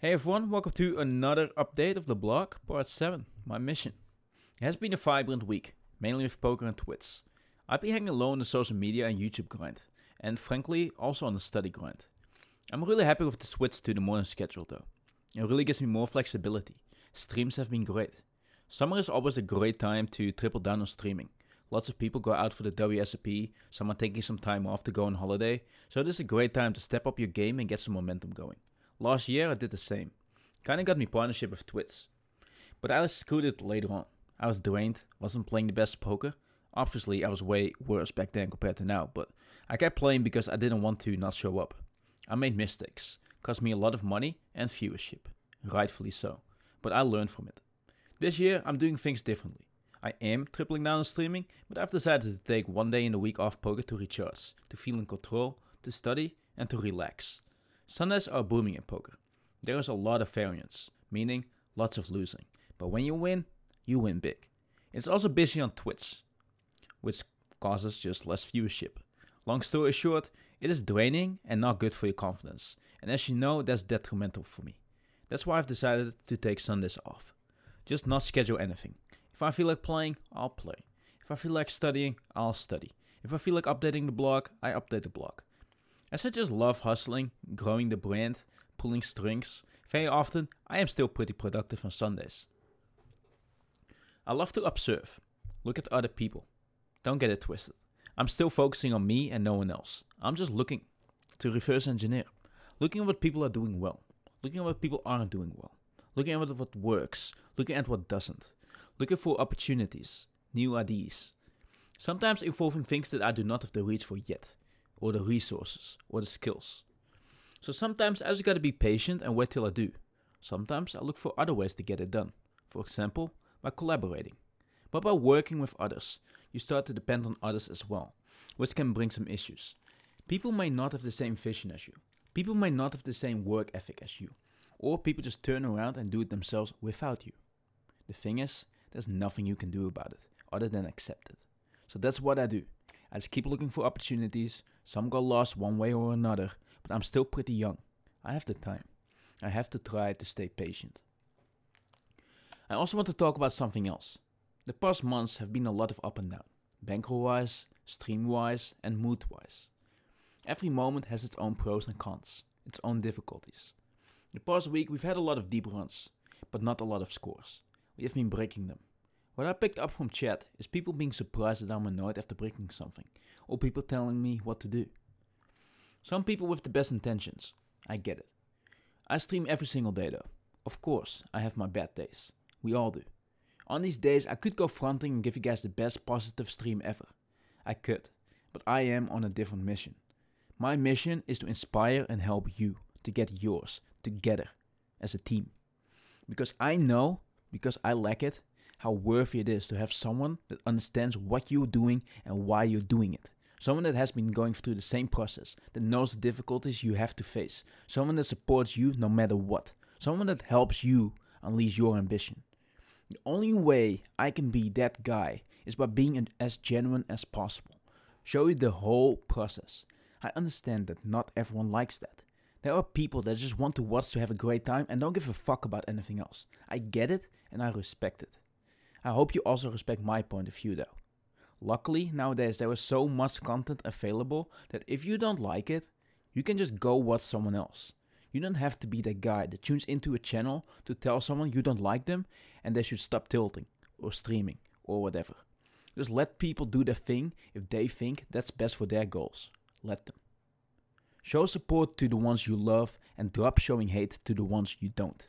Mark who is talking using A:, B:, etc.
A: Hey everyone, welcome to another update of the blog, part 7, my mission. It has been a vibrant week, mainly with poker and Twitch. I've been hanging low on the social media and YouTube grind, and frankly, also on the study grind. I'm really happy with the switch to the morning schedule though. It really gives me more flexibility. Streams have been great. Summer is always a great time to triple down on streaming. Lots of people go out for the WSOP, some are taking some time off to go on holiday, so this is a great time to step up your game and get some momentum going. Last year I did the same. Kinda got me partnership with Twitch. But I it later on. I was drained, wasn't playing the best poker. Obviously I was way worse back then compared to now, but I kept playing because I didn't want to not show up. I made mistakes, cost me a lot of money and viewership. Rightfully so. But I learned from it. This year I'm doing things differently. I am tripling down on streaming, but I've decided to take one day in the week off poker to recharge, to feel in control, to study, and to relax. Sundays are booming in poker. There is a lot of variance, meaning lots of losing. But when you win, you win big. It's also busy on Twitch, which causes just less viewership. Long story short, it is draining and not good for your confidence. And as you know, that's detrimental for me. That's why I've decided to take Sundays off. Just not schedule anything. If I feel like playing, I'll play. If I feel like studying, I'll study. If I feel like updating the blog, I update the blog. As I just love hustling, growing the brand, pulling strings, very often I am still pretty productive on Sundays. I love to observe, look at other people. Don't get it twisted. I'm still focusing on me and no one else. I'm just looking to reverse engineer, looking at what people are doing well, looking at what people aren't doing well, looking at what works, looking at what doesn't looking for opportunities, new ideas. Sometimes involving things that I do not have the reach for yet, or the resources, or the skills. So sometimes I just gotta be patient and wait till I do. Sometimes I look for other ways to get it done. For example, by collaborating. But by working with others, you start to depend on others as well, which can bring some issues. People may not have the same vision as you. People may not have the same work ethic as you. Or people just turn around and do it themselves without you. The thing is, there's nothing you can do about it other than accept it. So that's what I do. I just keep looking for opportunities. Some got lost one way or another, but I'm still pretty young. I have the time. I have to try to stay patient. I also want to talk about something else. The past months have been a lot of up and down, bankroll wise, stream wise, and mood wise. Every moment has its own pros and cons, its own difficulties. The past week we've had a lot of deep runs, but not a lot of scores. We have been breaking them. What I picked up from chat is people being surprised that I'm annoyed after breaking something, or people telling me what to do. Some people with the best intentions, I get it. I stream every single day though. Of course, I have my bad days. We all do. On these days, I could go fronting and give you guys the best positive stream ever. I could, but I am on a different mission. My mission is to inspire and help you to get yours together as a team. Because I know because I lack it, how worthy it is to have someone that understands what you're doing and why you're doing it. Someone that has been going through the same process, that knows the difficulties you have to face. Someone that supports you no matter what. Someone that helps you unleash your ambition. The only way I can be that guy is by being as genuine as possible. Show you the whole process. I understand that not everyone likes that. There are people that just want to watch to have a great time and don't give a fuck about anything else. I get it and I respect it. I hope you also respect my point of view though. Luckily, nowadays there is so much content available that if you don't like it, you can just go watch someone else. You don't have to be that guy that tunes into a channel to tell someone you don't like them and they should stop tilting or streaming or whatever. Just let people do their thing if they think that's best for their goals. Let them. Show support to the ones you love and drop showing hate to the ones you don't.